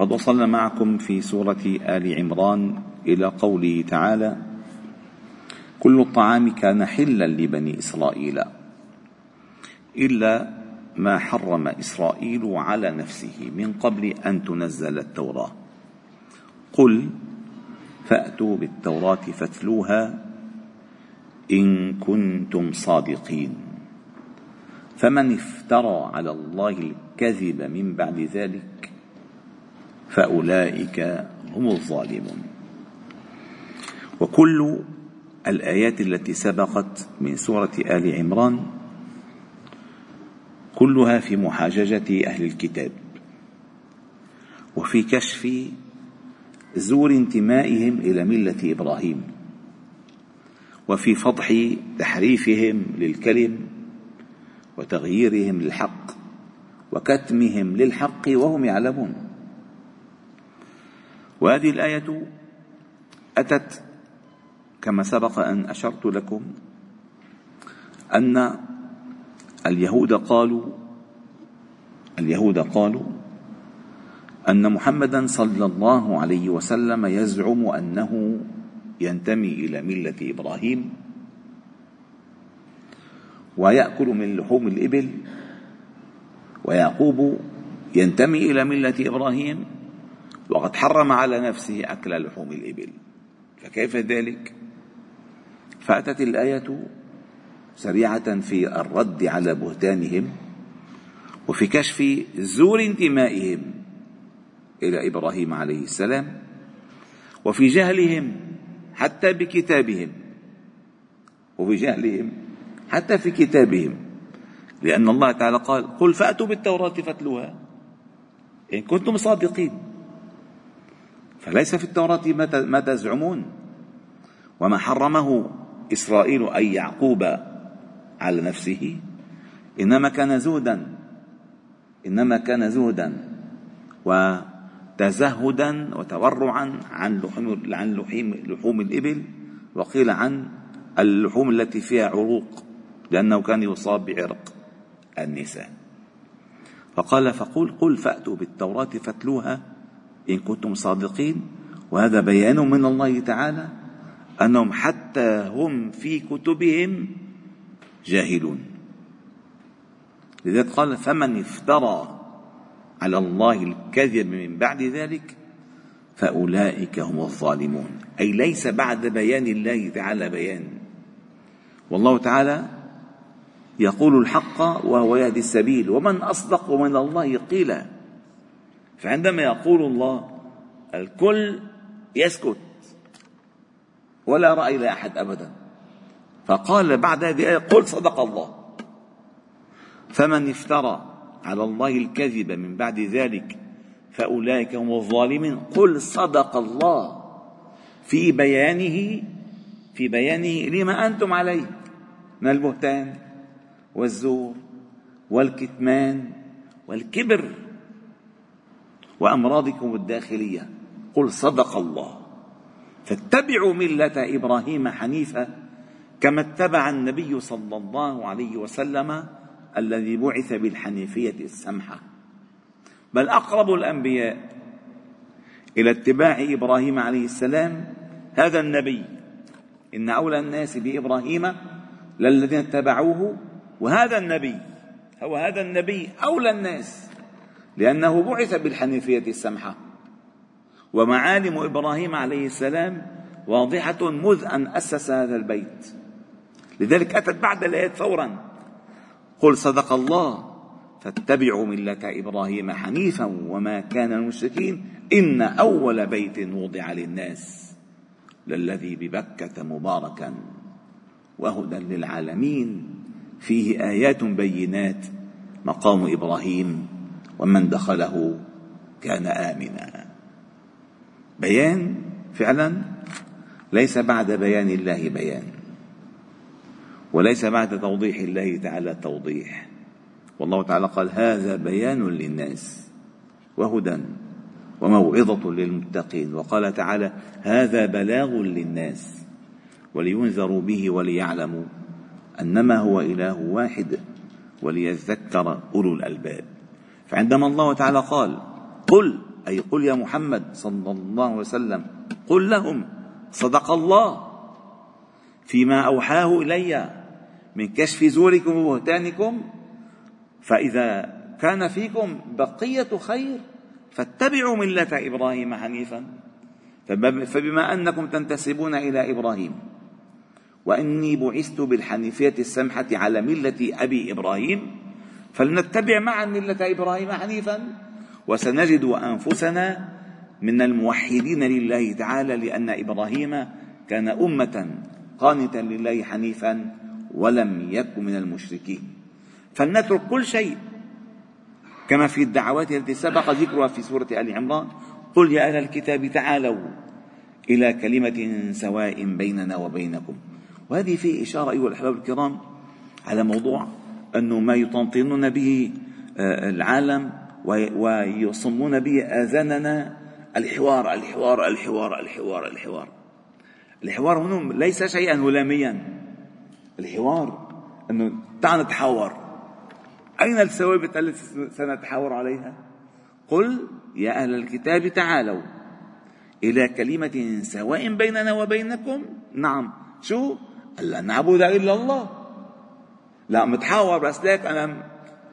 قد وصلنا معكم في سورة آل عمران إلى قوله تعالى: كل الطعام كان حلا لبني إسرائيل إلا ما حرم إسرائيل على نفسه من قبل أن تنزل التوراة. قل فأتوا بالتوراة فاتلوها إن كنتم صادقين. فمن افترى على الله الكذب من بعد ذلك فأولئك هم الظالمون. وكل الآيات التي سبقت من سورة آل عمران كلها في محاججة أهل الكتاب وفي كشف زور انتمائهم إلى ملة إبراهيم وفي فضح تحريفهم للكلم وتغييرهم للحق وكتمهم للحق وهم يعلمون. وهذه الآية أتت كما سبق أن أشرت لكم أن اليهود قالوا اليهود قالوا أن محمدا صلى الله عليه وسلم يزعم أنه ينتمي إلى ملة إبراهيم ويأكل من لحوم الإبل ويعقوب ينتمي إلى ملة إبراهيم وقد حرم على نفسه أكل لحوم الإبل. فكيف ذلك؟ فأتت الآية سريعة في الرد على بهتانهم وفي كشف زور انتمائهم إلى إبراهيم عليه السلام وفي جهلهم حتى بكتابهم. وفي جهلهم حتى في كتابهم. لأن الله تعالى قال قل فأتوا بالتوراة فاتلوها. إن كنتم صادقين. فليس في التوراة ما تزعمون وما حرمه إسرائيل أي يعقوب على نفسه؟ إنما كان زهدا. إنما كان زهدا. وتزهدا وتورعا عن لحوم عن لحوم, لحوم الإبل. وقيل عن اللحوم التي فيها عروق لأنه كان يصاب بعرق النساء. فقال فقل قل فأتوا بالتوراة فاتلوها. إن كنتم صادقين وهذا بيان من الله تعالى أنهم حتى هم في كتبهم جاهلون. لذلك قال فمن افترى على الله الكذب من بعد ذلك فأولئك هم الظالمون. أي ليس بعد بيان الله تعالى بيان. والله تعالى يقول الحق وهو يهدي السبيل. ومن أصدق من الله قيلا. فعندما يقول الله الكل يسكت ولا رأي لأحد أبدا. فقال بعد هذه الآية قل صدق الله. فمن افترى على الله الكذب من بعد ذلك فأولئك هم الظالمين. قل صدق الله في بيانه في بيانه لما أنتم عليه من البهتان والزور والكتمان والكبر. وأمراضكم الداخلية. قل صدق الله. فاتبعوا ملة إبراهيم حنيفا كما اتبع النبي صلى الله عليه وسلم الذي بعث بالحنيفية السمحة. بل أقرب الأنبياء إلى اتباع إبراهيم عليه السلام هذا النبي. إن أولى الناس بإبراهيم للذين اتبعوه وهذا النبي هو هذا النبي أولى الناس. لأنه بعث بالحنيفية السمحة. ومعالم إبراهيم عليه السلام واضحة مذ أن أسس هذا البيت. لذلك أتت بعد الآيات فورا. قل صدق الله فاتبعوا ملة إبراهيم حنيفا وما كان المشركين إن أول بيت وضع للناس للذي ببكة مباركا وهدى للعالمين. فيه آيات بينات. مقام إبراهيم ومن دخله كان آمنا. بيان فعلا؟ ليس بعد بيان الله بيان. وليس بعد توضيح الله تعالى توضيح. والله تعالى قال هذا بيان للناس وهدى وموعظة للمتقين. وقال تعالى هذا بلاغ للناس ولينذروا به وليعلموا أنما هو إله واحد وليذكر أولو الألباب. فعندما الله تعالى قال قل أي قل يا محمد صلى الله عليه وسلم قل لهم صدق الله فيما أوحاه إلي من كشف زوركم وبهتانكم فإذا كان فيكم بقية خير فاتبعوا ملة إبراهيم حنيفا فبما أنكم تنتسبون إلى إبراهيم وإني بعثت بالحنيفية السمحة على ملة أبي إبراهيم فلنتبع معا ملة إبراهيم حنيفا وسنجد أنفسنا من الموحدين لله تعالى لأن إبراهيم كان أمة قانتا لله حنيفا ولم يكن من المشركين. فلنترك كل شيء كما في الدعوات التي سبق ذكرها في سورة آل عمران. قل يا أهل الكتاب تعالوا إلى كلمة سواء بيننا وبينكم. وهذه في إشارة أيها الأحباب الكرام على موضوع أنه ما يطنطنون به آه، العالم ويصمون به آذاننا الحوار الحوار الحوار الحوار الحوار. الحوار هنا ليس شيئا هلاميا الحوار أنه تعال نتحاور. أين الثوابت التي سنتحاور عليها؟ قل يا أهل الكتاب تعالوا إلى كلمة سواء بيننا وبينكم. نعم. شو؟ ألا نعبد إلا الله. لا متحاور بس ليك أنا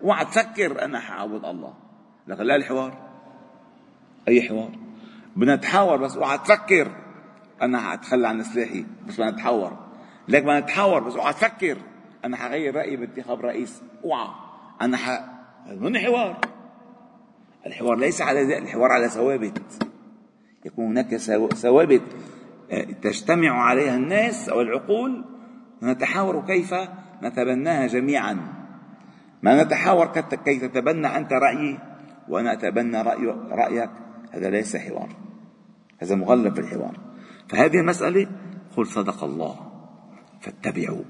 اوعى تفكر أنا حعبد الله. لكن لا الحوار. أي حوار؟ بدنا نتحاور بس اوعى تفكر أنا حأتخلى عن سلاحي بس بدنا نتحاور لك بدنا نتحاور بس اوعى تفكر أنا حغير رأيي بانتخاب رئيس. اوعى أنا ح من حوار الحوار ليس على الحوار على ثوابت. يكون هناك ثوابت آه، تجتمع عليها الناس أو العقول. نتحاور كيف نتبناها جميعا. ما نتحاور كي تتبنى أنت رأيي وأنا أتبنى رأي رأيك. هذا ليس حوار. هذا مغلب في الحوار. فهذه المسألة قل صدق الله فاتبعوا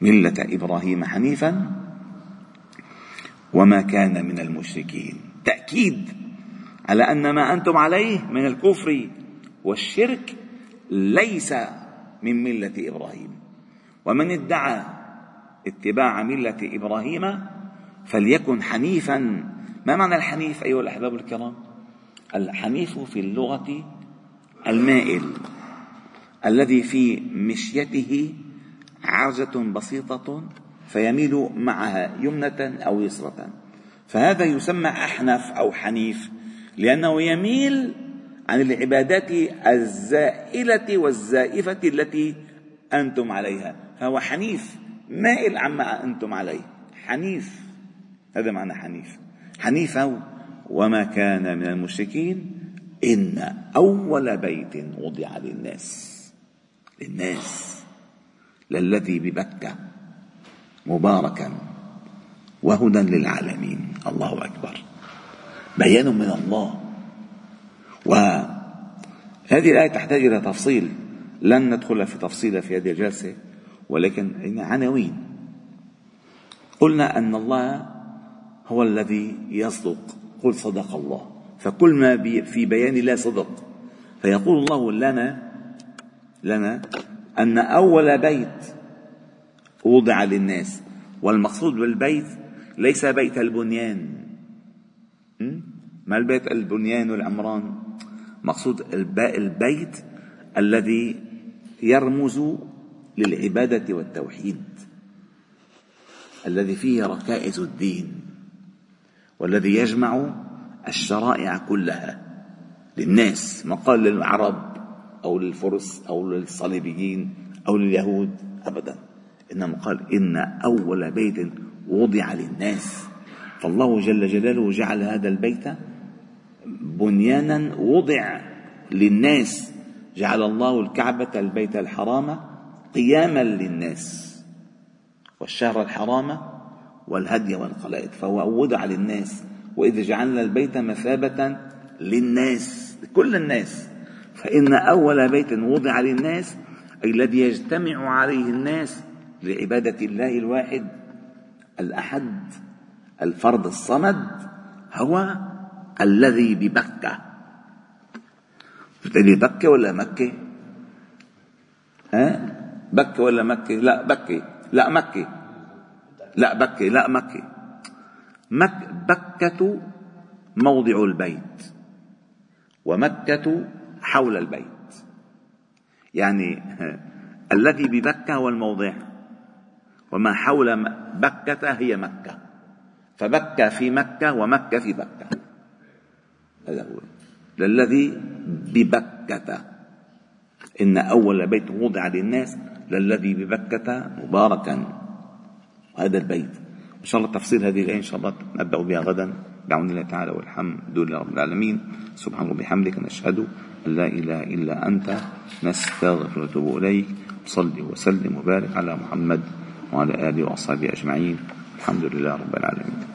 ملة إبراهيم حنيفا وما كان من المشركين. تأكيد على أن ما أنتم عليه من الكفر والشرك ليس من ملة إبراهيم. ومن ادعى اتباع ملة إبراهيم فليكن حنيفا. ما معنى الحنيف أيها الأحباب الكرام؟ الحنيف في اللغة المائل الذي في مشيته عرجة بسيطة فيميل معها يمنة أو يسرة. فهذا يسمى أحنف أو حنيف لأنه يميل عن العبادات الزائلة والزائفة التي أنتم عليها فهو حنيف. مائل عما أنتم عليه. حنيف. هذا معنى حنيف. حنيفا وما كان من المشركين إن أول بيت وضع للناس. للناس. للذي ببكة مباركا وهدى للعالمين. الله أكبر. بيان من الله. وهذه الآية تحتاج إلى تفصيل. لن ندخل في تفصيلها في هذه الجلسة. ولكن عناوين. قلنا أن الله هو الذي يصدق. قل صدق الله. فكل ما في بيان الله صدق. فيقول الله لنا لنا أن أول بيت وضع للناس والمقصود بالبيت ليس بيت البنيان. ما البيت البنيان والعمران؟ مقصود البيت الذي يرمز للعبادة والتوحيد الذي فيه ركائز الدين والذي يجمع الشرائع كلها للناس ما قال للعرب أو للفرس أو للصليبيين أو لليهود أبدا. إنما قال إن أول بيت وضع للناس. فالله جل جلاله جعل هذا البيت بنيانا وضع للناس. جعل الله الكعبة البيت الحرام قياما للناس والشهر الحرام والهدي والقلائد فهو وضع للناس وإذ جعلنا البيت مثابة للناس كل الناس فإن أول بيت وضع للناس أي الذي يجتمع عليه الناس لعبادة الله الواحد الأحد الفرد الصمد هو الذي ببكة بتقولي بكة ولا مكة؟ ها؟ بكة ولا مكة؟ لا بكة لا مكة لا بكة لا مكة مك بكة موضع البيت ومكة حول البيت. يعني الذي ببكة هو الموضع. وما حول بكة هي مكة. فبكة في مكة ومكة في بكة. هذا هو. للذي ببكة. إن أول بيت وضع للناس للذي ببكة مباركا. وهذا البيت. إن شاء الله تفصيل هذه الآية إن شاء الله نبدأ بها غدا. بعون الله تعالى والحمد لله رب العالمين. سبحانه وبحمدك نشهد أن لا إله إلا أنت. نستغفر ونتوب إليك. صلي وسلم وبارك على محمد وعلى آله وأصحابه أجمعين. الحمد لله رب العالمين.